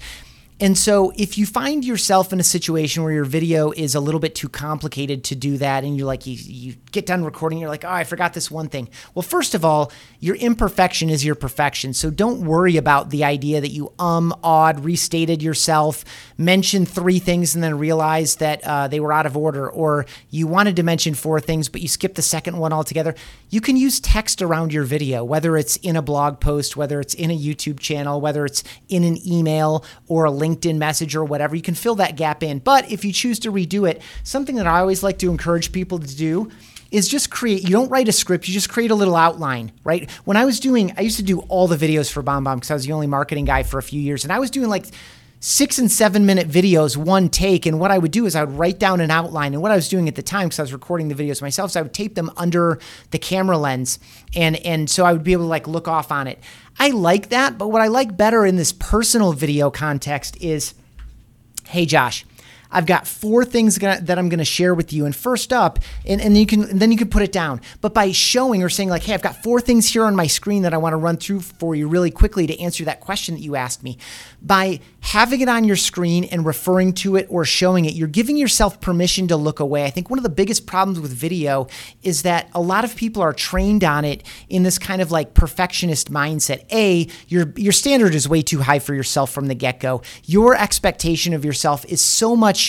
And so, if you find yourself in a situation where your video is a little bit too complicated to do that, and you're like, you, you get done recording, you're like, oh, I forgot this one thing. Well, first of all, your imperfection is your perfection. So don't worry about the idea that you um, odd, restated yourself, mentioned three things, and then realized that uh, they were out of order, or you wanted to mention four things, but you skipped the second one altogether. You can use text around your video, whether it's in a blog post, whether it's in a YouTube channel, whether it's in an email or a LinkedIn message or whatever. You can fill that gap in. But if you choose to redo it, something that I always like to encourage people to do is just create you don't write a script you just create a little outline right when i was doing i used to do all the videos for BombBomb because i was the only marketing guy for a few years and i was doing like six and seven minute videos one take. And what i would do is i would write down an outline. And what i was doing at the time because i was recording the videos myself so i would tape them under the camera lens. And and so i would be able to like look off on it. I like that but what i like better in this personal video context is hey josh I've got four things gonna, that I'm going to share with you. And first up, and, and you can and then you can put it down. But by showing or saying like, hey, I've got four things here on my screen that I want to run through for you really quickly to answer that question that you asked me. By having it on your screen and referring to it or showing it, you're giving yourself permission to look away. I think one of the biggest problems with video is that a lot of people are trained on it in this kind of like perfectionist mindset. A, your your standard is way too high for yourself from the get-go. Your expectation of yourself is so much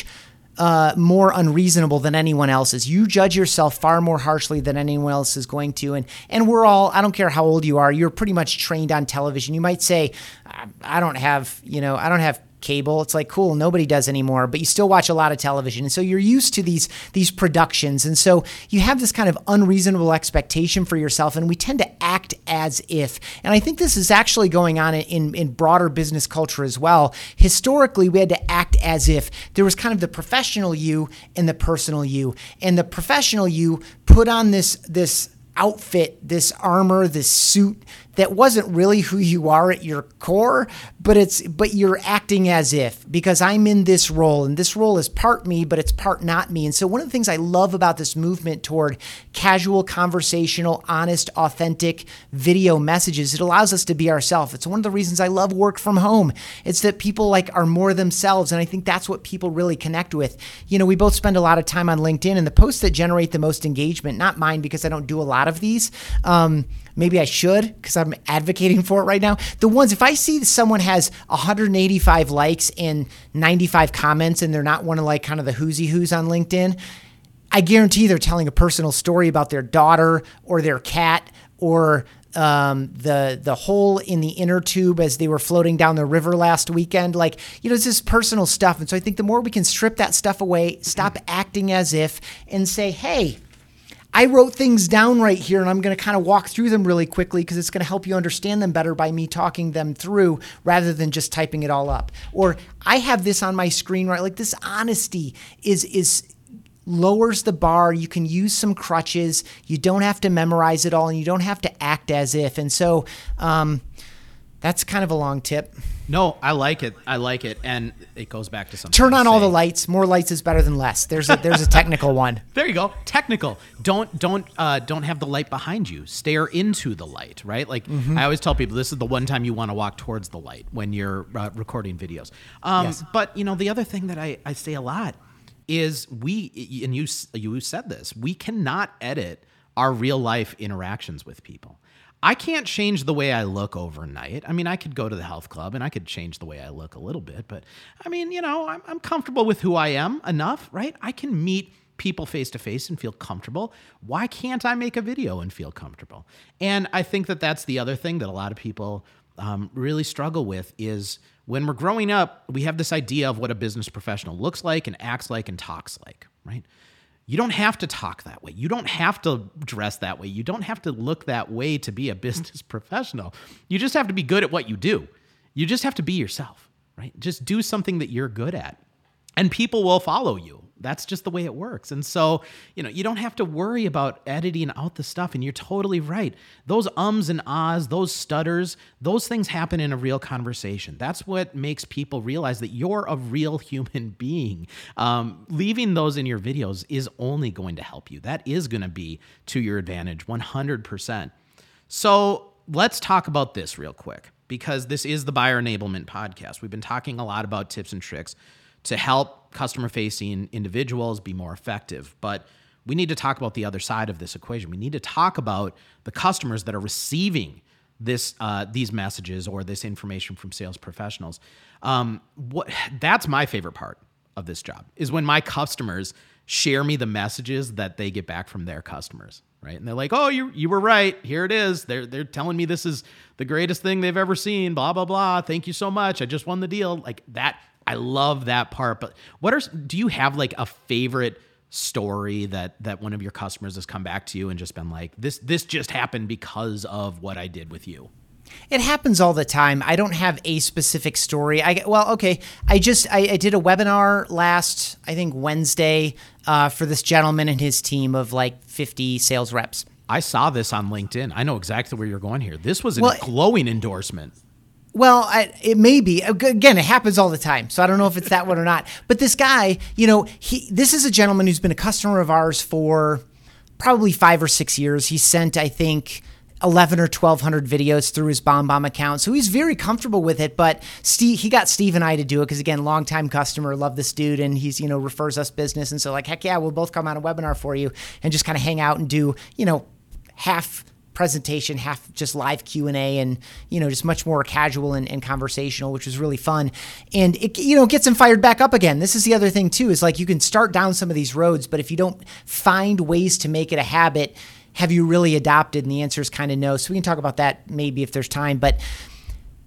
uh, more unreasonable than anyone else's. You judge yourself far more harshly than anyone else is going to. And and we're all, I don't care how old you are, you're pretty much trained on television. You might say, I don't have, you know, I don't have cable. It's like cool, nobody does anymore, but you still watch a lot of television. And so you're used to these these productions. And so you have this kind of unreasonable expectation for yourself and we tend to act as if. And I think this is actually going on in in broader business culture as well. Historically, we had to act as if there was kind of the professional you and the personal you. And the professional you put on this this outfit, this armor, this suit that wasn't really who you are at your core, but it's but you're acting as if because I'm in this role and this role is part me, but it's part not me. And so one of the things I love about this movement toward casual, conversational, honest, authentic video messages, it allows us to be ourselves. It's one of the reasons I love work from home. It's that people like are more themselves, and I think that's what people really connect with. You know, we both spend a lot of time on LinkedIn, and the posts that generate the most engagement, not mine because I don't do a lot of these. Um, maybe I should because I'm advocating for it right now. The ones, if I see someone has 185 likes and 95 comments and they're not one of like kind of the whoosy who's on LinkedIn, I guarantee they're telling a personal story about their daughter or their cat or um, the the hole in the inner tube as they were floating down the river last weekend. Like you know, it's just personal stuff, and so I think the more we can strip that stuff away, stop acting as if, and say, hey, I wrote things down right here and I'm going to kind of walk through them really quickly because it's going to help you understand them better by me talking them through rather than just typing it all up. Or I have this on my screen right like this honesty is is lowers the bar. You can use some crutches. You don't have to memorize it all and you don't have to act as if. And so um, that's kind of a long tip. No, I like it. I like it, and it goes back to something. Turn on all the lights. More lights is better than less. There's a there's a technical one. There you go. Technical. Don't don't uh, don't have the light behind you. Stare into the light. Right. Like Mm-hmm. I always tell people, this is the one time you want to walk towards the light when you're uh, recording videos. Um, Yes. But you know, the other thing that I, I say a lot is we and you you said this. We cannot edit our real life interactions with people. I can't change the way I look overnight. I mean, I could go to the health club and I could change the way I look a little bit, but I mean, you know, I'm, I'm comfortable with who I am enough, right? I can meet people face to face and feel comfortable. Why can't I make a video and feel comfortable? And I think that that's the other thing that a lot of people um, really struggle with is when we're growing up, we have this idea of what a business professional looks like and acts like and talks like, right? You don't have to talk that way. You don't have to dress that way. You don't have to look that way to be a business professional. You just have to be good at what you do. You just have to be yourself, right? Just do something that you're good at, and people will follow you. That's just the way it works. And so, you know, you don't have to worry about editing out the stuff. And you're totally right. Those ums and ahs, those stutters, those things happen in a real conversation. That's what makes people realize that you're a real human being. Um, leaving those in your videos is only going to help you. That is going to be to your advantage 100%. So let's talk about this real quick because this is the buyer enablement podcast. We've been talking a lot about tips and tricks to help customer facing individuals be more effective. But we need to talk about the other side of this equation. We need to talk about the customers that are receiving this uh, these messages or this information from sales professionals. Um, what that's my favorite part of this job is when my customers share me the messages that they get back from their customers right and they're like oh you you were right here it is they're they're telling me this is the greatest thing they've ever seen blah blah blah thank you so much i just won the deal like that i love that part but what are do you have like a favorite story that that one of your customers has come back to you and just been like this this just happened because of what i did with you It happens all the time. I don't have a specific story. I well, okay. I just I, I did a webinar last I think Wednesday uh, for this gentleman and his team of like 50 sales reps. i saw this on linkedin i know exactly where you're going here this was a Well- glowing endorsement Well, I, it may be. Again, it happens all the time. So I don't know if it's that one or not. But this guy, you know, he this is a gentleman who's been a customer of ours for probably five or six years. He sent, I think, 11 or 1200 videos through his BombBomb account. So he's very comfortable with it. But Steve, he got Steve and I to do it because, again, longtime customer, love this dude. And he's, you know, refers us business. And so, like, heck yeah, we'll both come on a webinar for you and just kind of hang out and do, you know, half presentation, half just live Q and A, and you know, just much more casual and, and, conversational, which was really fun. And it you know gets them fired back up again. This is the other thing too, is like you can start down some of these roads, but if you don't find ways to make it a habit, have you really adopted? And the answer is kind of no. So we can talk about that maybe if there's time, but.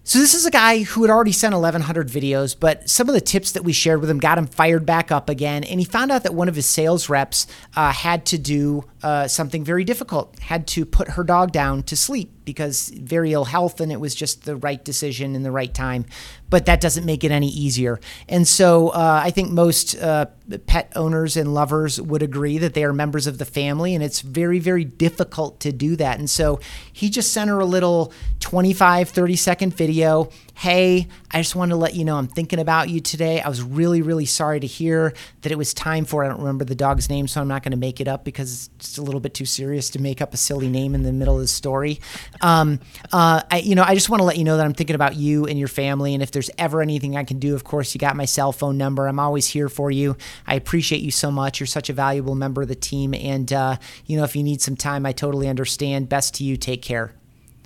So this is a guy who had already sent 1100 videos, but some of the tips that we shared with him got him fired back up again. And he found out that one of his sales reps uh, had to do uh, something very difficult, had to put her dog down to sleep because very ill health and it was just the right decision in the right time. But that doesn't make it any easier. And so uh, I think most uh, pet owners and lovers would agree that they are members of the family and it's very, very difficult to do that. And so he just sent her a little 25, 30 second video Hey, I just wanted to let you know I'm thinking about you today. I was really, really sorry to hear that it was time for, I don't remember the dog's name, so I'm not going to make it up because it's just a little bit too serious to make up a silly name in the middle of the story. Um, uh, I, you know, I just want to let you know that I'm thinking about you and your family. And if there's ever anything I can do, of course, you got my cell phone number. I'm always here for you. I appreciate you so much. You're such a valuable member of the team. And, uh, you know, if you need some time, I totally understand. Best to you. Take care.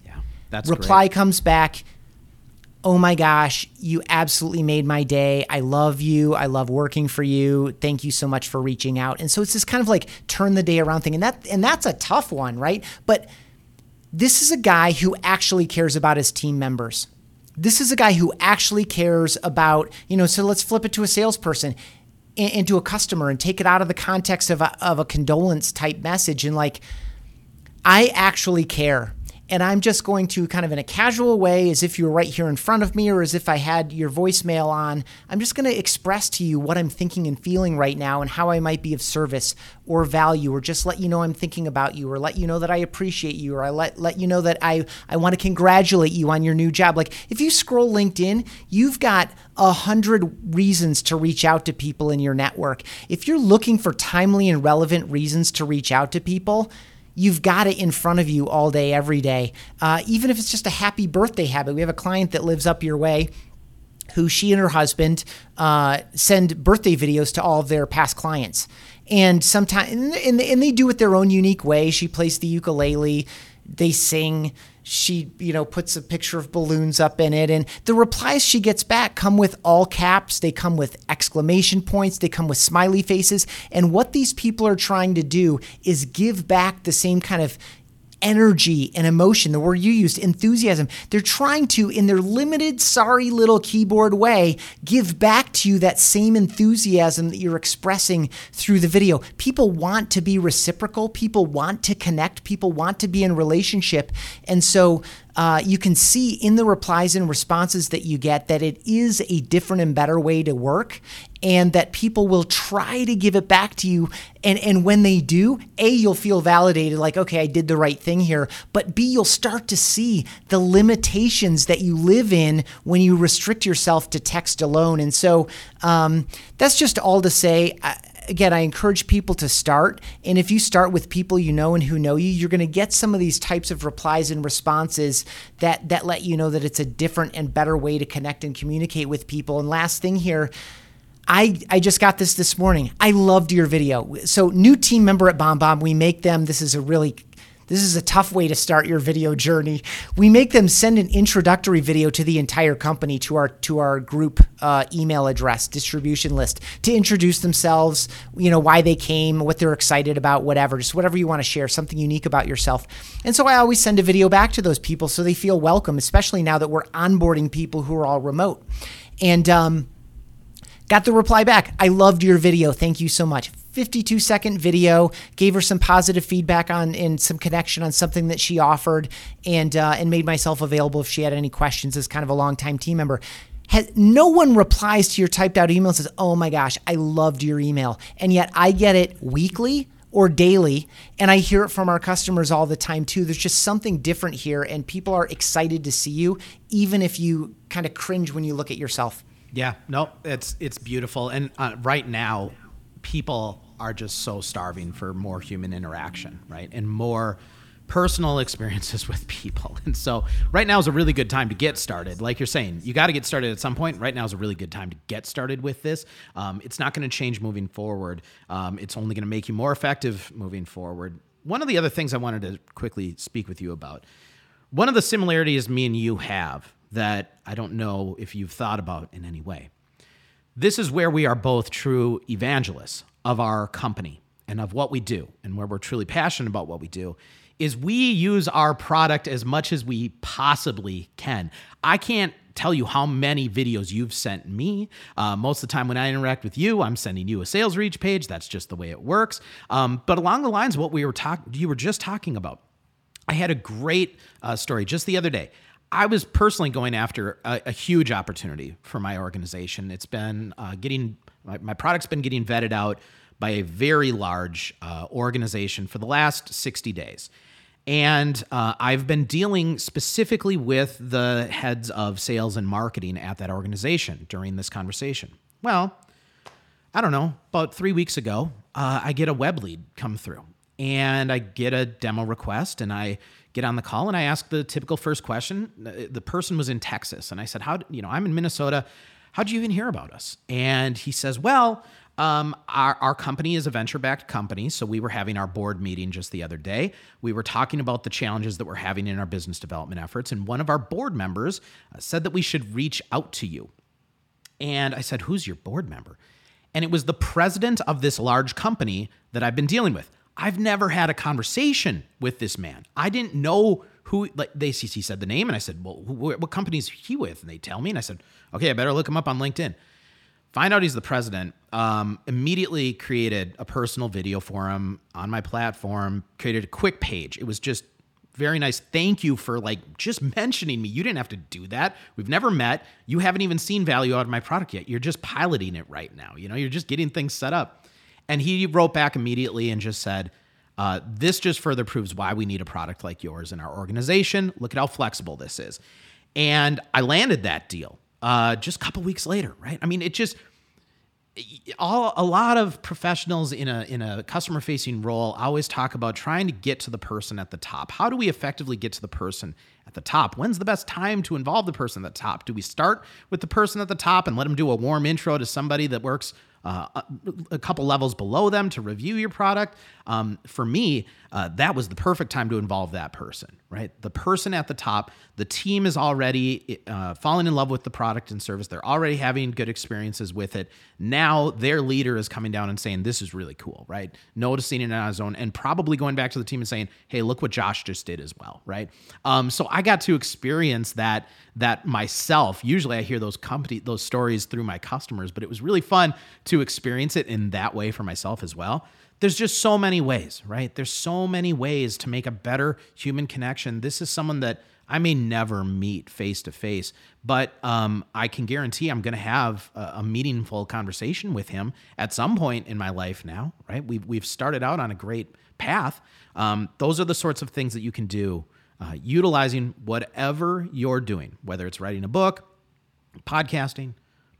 Yeah. That's reply great. comes back oh my gosh, you absolutely made my day. I love you. I love working for you. Thank you so much for reaching out. And so it's this kind of like turn the day around thing. And that and that's a tough one, right? But this is a guy who actually cares about his team members. This is a guy who actually cares about, you know, so let's flip it to a salesperson and, to a customer and take it out of the context of a, of a condolence type message and like, I actually care and I'm just going to kind of in a casual way, as if you were right here in front of me or as if I had your voicemail on, I'm just going to express to you what I'm thinking and feeling right now and how I might be of service or value or just let you know I'm thinking about you or let you know that I appreciate you or I let, let you know that I, I want to congratulate you on your new job. Like if you scroll LinkedIn, you've got a hundred reasons to reach out to people in your network. If you're looking for timely and relevant reasons to reach out to people, You've got it in front of you all day, every day. Uh, even if it's just a happy birthday habit. We have a client that lives up your way who she and her husband uh, send birthday videos to all of their past clients. And sometimes, and, and they do it their own unique way. She plays the ukulele, they sing, she you know puts a picture of balloons up in it. And the replies she gets back come with all caps. They come with exclamation points. They come with smiley faces. And what these people are trying to do is give back the same kind of energy and emotion, the word you used, enthusiasm. They're trying to, in their limited, sorry little keyboard way, give back to you that same enthusiasm that you're expressing through the video. People want to be reciprocal, people want to connect, people want to be in relationship. And so uh, you can see in the replies and responses that you get that it is a different and better way to work and that people will try to give it back to you and and when they do a you'll feel validated like okay I did the right thing here but b you'll start to see the limitations that you live in when you restrict yourself to text alone and so um, that's just all to say I, again, I encourage people to start. And if you start with people you know and who know you, you're going to get some of these types of replies and responses that that let you know that it's a different and better way to connect and communicate with people. And last thing here, I, I just got this this morning. I loved your video. So, new team member at BombBomb, we make them. This is a really this is a tough way to start your video journey. We make them send an introductory video to the entire company to our to our group uh, email address distribution list to introduce themselves, you know why they came, what they're excited about, whatever, just whatever you want to share, something unique about yourself. And so I always send a video back to those people so they feel welcome, especially now that we're onboarding people who are all remote. And um, got the reply back. I loved your video. Thank you so much 52 second video, gave her some positive feedback on and some connection on something that she offered, and uh, and made myself available if she had any questions as kind of a longtime team member. Has, no one replies to your typed out email and says, "Oh my gosh, I loved your email," and yet I get it weekly or daily. And I hear it from our customers all the time too. There's just something different here, and people are excited to see you, even if you kind of cringe when you look at yourself. Yeah, no, it's it's beautiful, and uh, right now, people are just so starving for more human interaction, right, and more personal experiences with people. And so right now is a really good time to get started. Like you're saying, you got to get started at some point. Right now is a really good time to get started with this. Um, it's not going to change moving forward. Um, it's only going to make you more effective moving forward. One of the other things I wanted to quickly speak with you about, one of the similarities me and you have that I don't know if you've thought about in any way. This is where we are both true evangelists of our company and of what we do and where we're truly passionate about what we do is we use our product as much as we possibly can. I can't tell you how many videos you've sent me. Uh, most of the time when I interact with you, I'm sending you a SalesReach page. That's just the way it works. Um, but along the lines of what we were talking, you were just talking about, I had a great uh, story just the other day. I was personally going after a, a huge opportunity for my organization. It's been uh, getting my, my product's been getting vetted out by a very large uh, organization for the last 60 days. And uh, I've been dealing specifically with the heads of sales and marketing at that organization during this conversation. Well, I don't know, about three weeks ago, uh, I get a web lead come through and I get a demo request and I get on the call and I ask the typical first question. The person was in Texas and I said, How, you know, I'm in Minnesota. How'd you even hear about us? And he says, Well, um, our, our company is a venture backed company. So we were having our board meeting just the other day. We were talking about the challenges that we're having in our business development efforts. And one of our board members uh, said that we should reach out to you. And I said, Who's your board member? And it was the president of this large company that I've been dealing with. I've never had a conversation with this man. I didn't know who, like, they he said the name. And I said, Well, who, what company is he with? And they tell me. And I said, Okay, I better look him up on LinkedIn find out he's the president um, immediately created a personal video for him on my platform created a quick page it was just very nice thank you for like just mentioning me you didn't have to do that we've never met you haven't even seen value out of my product yet you're just piloting it right now you know you're just getting things set up and he wrote back immediately and just said uh, this just further proves why we need a product like yours in our organization look at how flexible this is and i landed that deal uh, just a couple weeks later, right? I mean, it just all a lot of professionals in a in a customer facing role always talk about trying to get to the person at the top. How do we effectively get to the person at the top? When's the best time to involve the person at the top? Do we start with the person at the top and let them do a warm intro to somebody that works uh, a couple levels below them to review your product. Um, for me, uh, that was the perfect time to involve that person, right? The person at the top, the team is already uh, falling in love with the product and service. They're already having good experiences with it. Now their leader is coming down and saying, This is really cool, right? Noticing it on his own and probably going back to the team and saying, Hey, look what Josh just did as well, right? Um, so I got to experience that that myself. Usually I hear those company those stories through my customers, but it was really fun to experience it in that way for myself as well. There's just so many ways, right? There's so many ways to make a better human connection. This is someone that I may never meet face to face, but um, I can guarantee I'm going to have a, a, meaningful conversation with him at some point in my life now, right? We've, we've started out on a great path. Um, those are the sorts of things that you can do uh, utilizing whatever you're doing, whether it's writing a book, podcasting,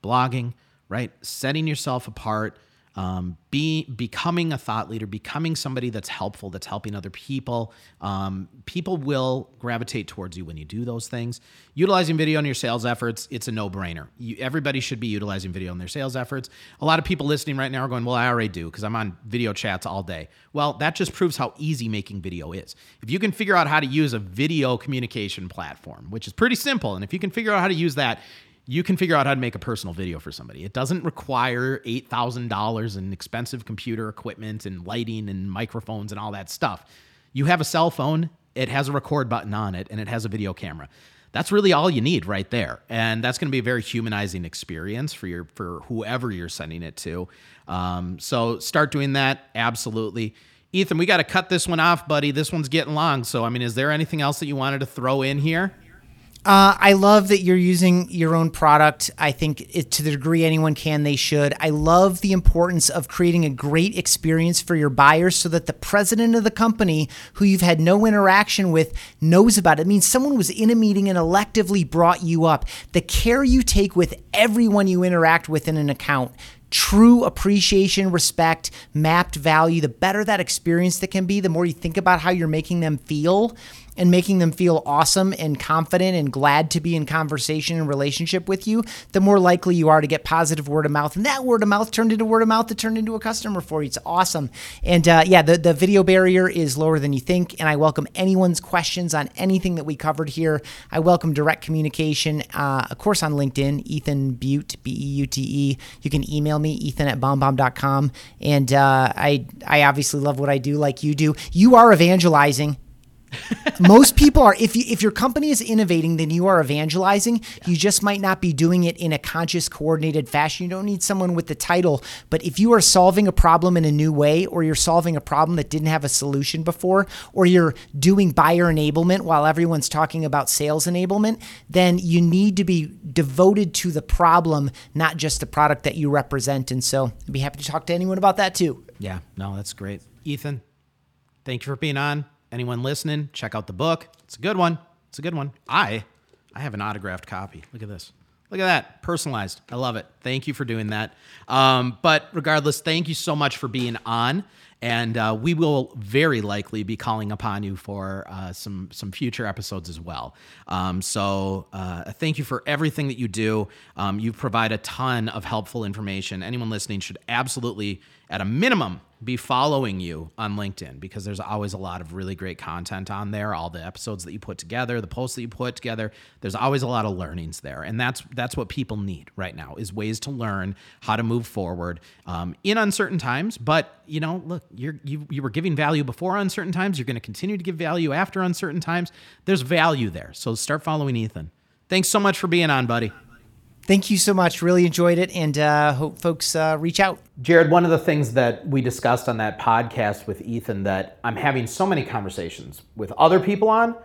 blogging, right? Setting yourself apart um, be becoming a thought leader, becoming somebody that's helpful, that's helping other people. Um, people will gravitate towards you when you do those things. Utilizing video in your sales efforts, it's a no-brainer. Everybody should be utilizing video in their sales efforts. A lot of people listening right now are going, "Well, I already do because I'm on video chats all day." Well, that just proves how easy making video is. If you can figure out how to use a video communication platform, which is pretty simple, and if you can figure out how to use that, you can figure out how to make a personal video for somebody. It doesn't require $8,000 in expensive computer equipment and lighting and microphones and all that stuff. You have a cell phone, it has a record button on it, and it has a video camera. That's really all you need right there. And that's going to be a very humanizing experience for your for whoever you're sending it to. Um, so start doing that absolutely. Ethan, we got to cut this one off, buddy. This one's getting long. So, I mean, is there anything else that you wanted to throw in here? Uh, I love that you're using your own product. I think it, to the degree anyone can, they should. I love the importance of creating a great experience for your buyers so that the president of the company, who you've had no interaction with, knows about it. It means someone was in a meeting and electively brought you up. The care you take with everyone you interact with in an account true appreciation, respect, mapped value, the better that experience that can be, the more you think about how you're making them feel and making them feel awesome and confident and glad to be in conversation and relationship with you, the more likely you are to get positive word of mouth. And that word of mouth turned into word of mouth that turned into a customer for you. It's awesome. And uh, yeah, the, the video barrier is lower than you think. And I welcome anyone's questions on anything that we covered here. I welcome direct communication, uh, of course, on LinkedIn, Ethan Beute, B E U T E. You can email me, ethan at bombbomb.com. And uh, I, I obviously love what I do like you do. You are evangelizing most people are if you, if your company is innovating then you are evangelizing. Yeah. you just might not be doing it in a conscious coordinated fashion. You don't need someone with the title. But if you are solving a problem in a new way or you're solving a problem that didn't have a solution before or you're doing buyer enablement while everyone's talking about sales enablement then you need to be devoted to the problem not just the product that you represent. And so i'd be happy to talk to anyone about that too. Yeah. No that's great. Ethan thank you for being on anyone listening, check out the book. It's a good one. It's a good one. I I have an autographed copy. Look at this. Look at that. Personalized. I love it. Thank you for doing that. Um, but regardless, thank you so much for being on. And uh, we will very likely be calling upon you for uh, some some future episodes as well. Um, so uh, thank you for everything that you do. Um, you provide a ton of helpful information. Anyone listening should absolutely, at a minimum, be following you on LinkedIn because there's always a lot of really great content on there. All the episodes that you put together, the posts that you put together, there's always a lot of learnings there, and that's that's what people need right now is ways to learn how to move forward um, in uncertain times. But you know, look, you're you you were giving value before uncertain times. You're going to continue to give value after uncertain times. There's value there, so start following Ethan. Thanks so much for being on, buddy. Thank you so much. Really enjoyed it, and uh, hope folks uh, reach out. Jared, one of the things that we discussed on that podcast with Ethan that I'm having so many conversations with other people on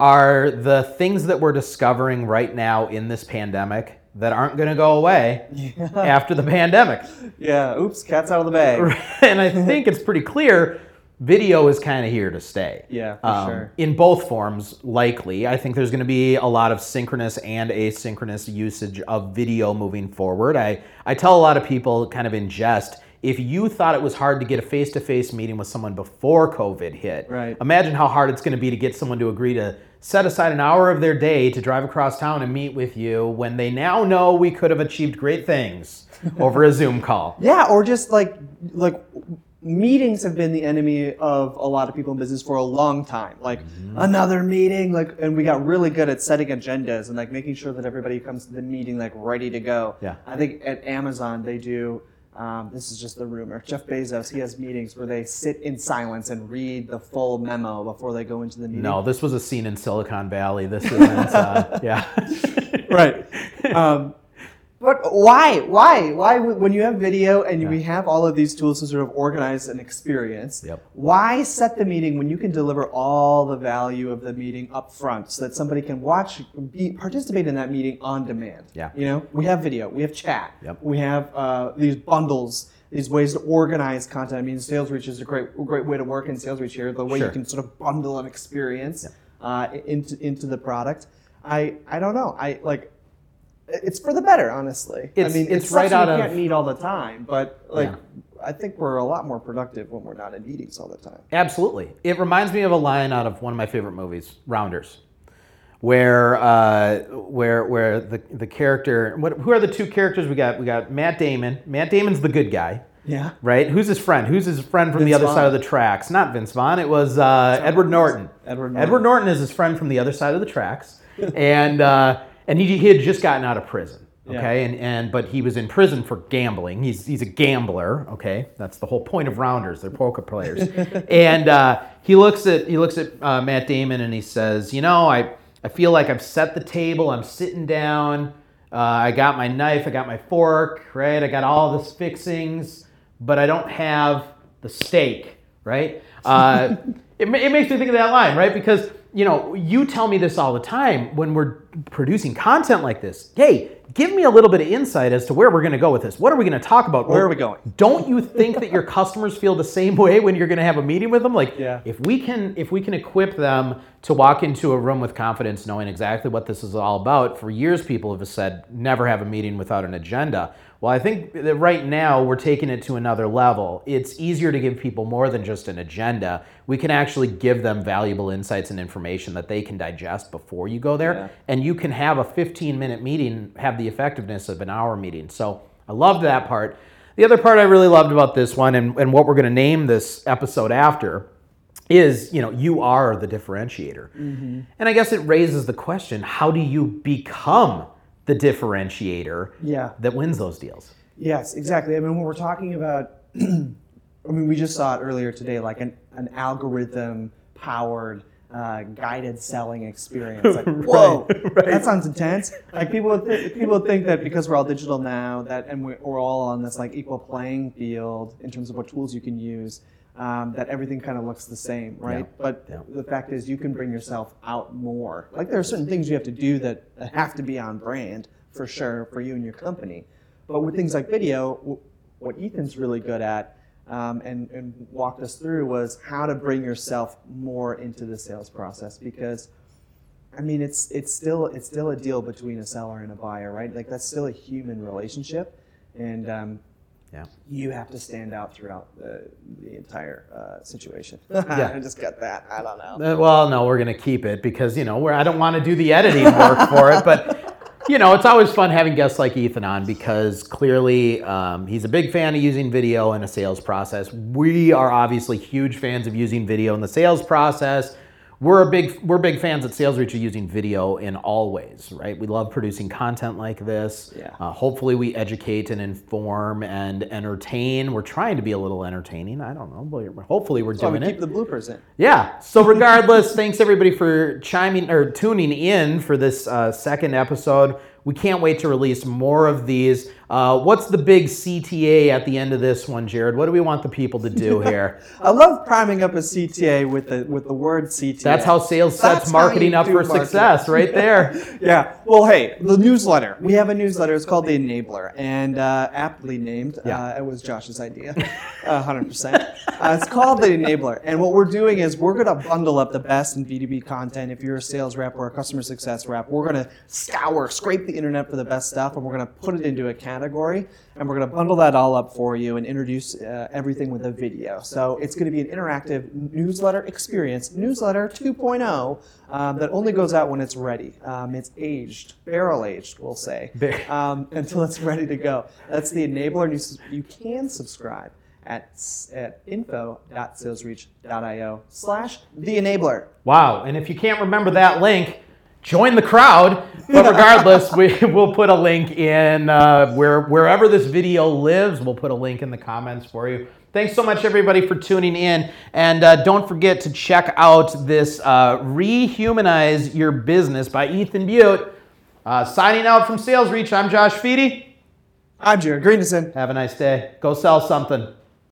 are the things that we're discovering right now in this pandemic that aren't going to go away yeah. after the pandemic. Yeah, oops, cat's out of the bag. and I think it's pretty clear video is kind of here to stay. Yeah, for um, sure. In both forms, likely. I think there's going to be a lot of synchronous and asynchronous usage of video moving forward. I, I tell a lot of people, kind of in jest, if you thought it was hard to get a face to face meeting with someone before COVID hit, right. imagine how hard it's going to be to get someone to agree to set aside an hour of their day to drive across town and meet with you when they now know we could have achieved great things over a Zoom call. Yeah, or just like like meetings have been the enemy of a lot of people in business for a long time. Like mm-hmm. another meeting, like, and we got really good at setting agendas and like making sure that everybody comes to the meeting like ready to go. Yeah. I think at Amazon they do. Um, this is just the rumor. Jeff Bezos, he has meetings where they sit in silence and read the full memo before they go into the meeting. No, this was a scene in Silicon Valley. This isn't. uh, yeah. right. Um, but why? Why? Why? When you have video and yeah. we have all of these tools to sort of organize an experience, yep. why set the meeting when you can deliver all the value of the meeting up front so that somebody can watch, be, participate in that meeting on demand? Yeah. You know, we have video, we have chat, yep. we have uh, these bundles, these ways to organize content. I mean, SalesReach is a great, great way to work in SalesReach here. The way sure. you can sort of bundle an experience yep. uh, into into the product. I I don't know. I like it's for the better, honestly. It's, I mean, it's, it's right out you of. can't meet all the time, but like, yeah. I think we're a lot more productive when we're not in meetings all the time. Absolutely, it reminds me of a line out of one of my favorite movies, Rounders, where uh, where where the the character. What, who are the two characters we got? We got Matt Damon. Matt Damon's the good guy. Yeah. Right? Who's his friend? Who's his friend from Vince the other Vaughn. side of the tracks? Not Vince Vaughn. It was uh, Edward Norton. Edward Norton. Edward Norton is his friend from the other side of the tracks. and uh, and he, he had just gotten out of prison. Okay, yeah. and, and but he was in prison for gambling. He's he's a gambler. Okay, that's the whole point of rounders. They're poker players. and uh, he looks at he looks at uh, Matt Damon and he says, you know, I I feel like I've set the table. I'm sitting down. Uh, I got my knife. I got my fork. Right. I got all the fixings, but I don't have the steak. Right. Uh, it, it makes me think of that line, right? Because you know, you tell me this all the time when we're producing content like this. Hey, give me a little bit of insight as to where we're going to go with this. What are we going to talk about? Where are we going? Don't you think that your customers feel the same way when you're going to have a meeting with them? Like, Yeah. if we can, if we can equip them to walk into a room with confidence, knowing exactly what this is all about. For years, people have said never have a meeting without an agenda. Well, I think that right now we're taking it to another level. It's easier to give people more than just an agenda. We can actually give them valuable insights and information that they can digest before you go there. Yeah. And you can have a 15 minute meeting have the effectiveness of an hour meeting. So I loved that part. The other part I really loved about this one and, and what we're going to name this episode after is you know you are the differentiator Mm-hmm. and i guess it raises the question how do you become the differentiator Yeah. that wins those deals Yes, exactly. I mean, when we're talking about, I mean, we just saw it earlier today, like an, an algorithm powered uh, guided selling experience. Like, whoa, that sounds intense. Like people would th- people would think that because we're all digital now, that and we're, we're all on this like equal playing field in terms of what tools you can use. Um, that everything kind of looks the same, right? Yeah. But Yeah. the fact is, you can bring yourself out more. Like there are certain things you have to do that have to be on brand for sure for you and your company. But with things like video, what Ethan's really good at um, and, and walked us through was how to bring yourself more into the sales process because. I mean, it's it's still it's still a deal between a seller and a buyer, right? Like that's still a human relationship, and um, yeah you have to stand out throughout the, the entire uh, situation. Yeah. I just got that. I don't know. Uh, well no we're going to keep it because you know we're, i don't want to do the editing work for it but you know it's always fun having guests like ethan on because clearly um, he's a big fan of using video in a sales process. We are obviously huge fans of using video in the sales process we're a big we're big fans at SalesReach of using video in all ways right we love producing content like this Yeah. uh, hopefully we educate and inform and entertain we're trying to be a little entertaining i don't know but hopefully we're So we doing keep it the bloopers in. yeah. So regardless, thanks everybody for chiming or tuning in for this uh, second episode. We can't wait to release more of these. Uh, what's the big CTA at the end of this one, Jared? What do we want the people to do here? I love priming up a CTA with the with the word CTA. That's how sales That's sets how marketing up for marketing. success, right there. Yeah. Well, hey, the newsletter. We have a newsletter. It's called the Enabler, and uh, aptly named. Yeah. Uh, it was Josh's idea, hundred percent. Uh, it's called the Enabler, and what we're doing is we're going to bundle up the best in B two B content. If you're a sales rep or a customer success rep, we're going to scour, scrape the internet for the best stuff, and we're going to put it into a category, and we're going to bundle that all up for you and introduce uh, everything with a video. So it's going to be an interactive newsletter experience, newsletter 2.0, um, that only goes out when it's ready. Um, it's aged, barrel aged, we'll say, um, until it's ready to go. That's the enabler, and you, you can subscribe at, at info.salesreach.io slash the enabler. Wow. And if you can't remember that link, join the crowd. But regardless, we, we'll put a link in uh, where, wherever this video lives. We'll put a link in the comments for you. Thanks so much, everybody, for tuning in. And uh, don't forget to check out this uh, Rehumanize Your Business by Ethan Beute. Uh, signing out from SalesReach, I'm Josh Fedie. I'm Jared Greenison. Have a nice day. Go sell something.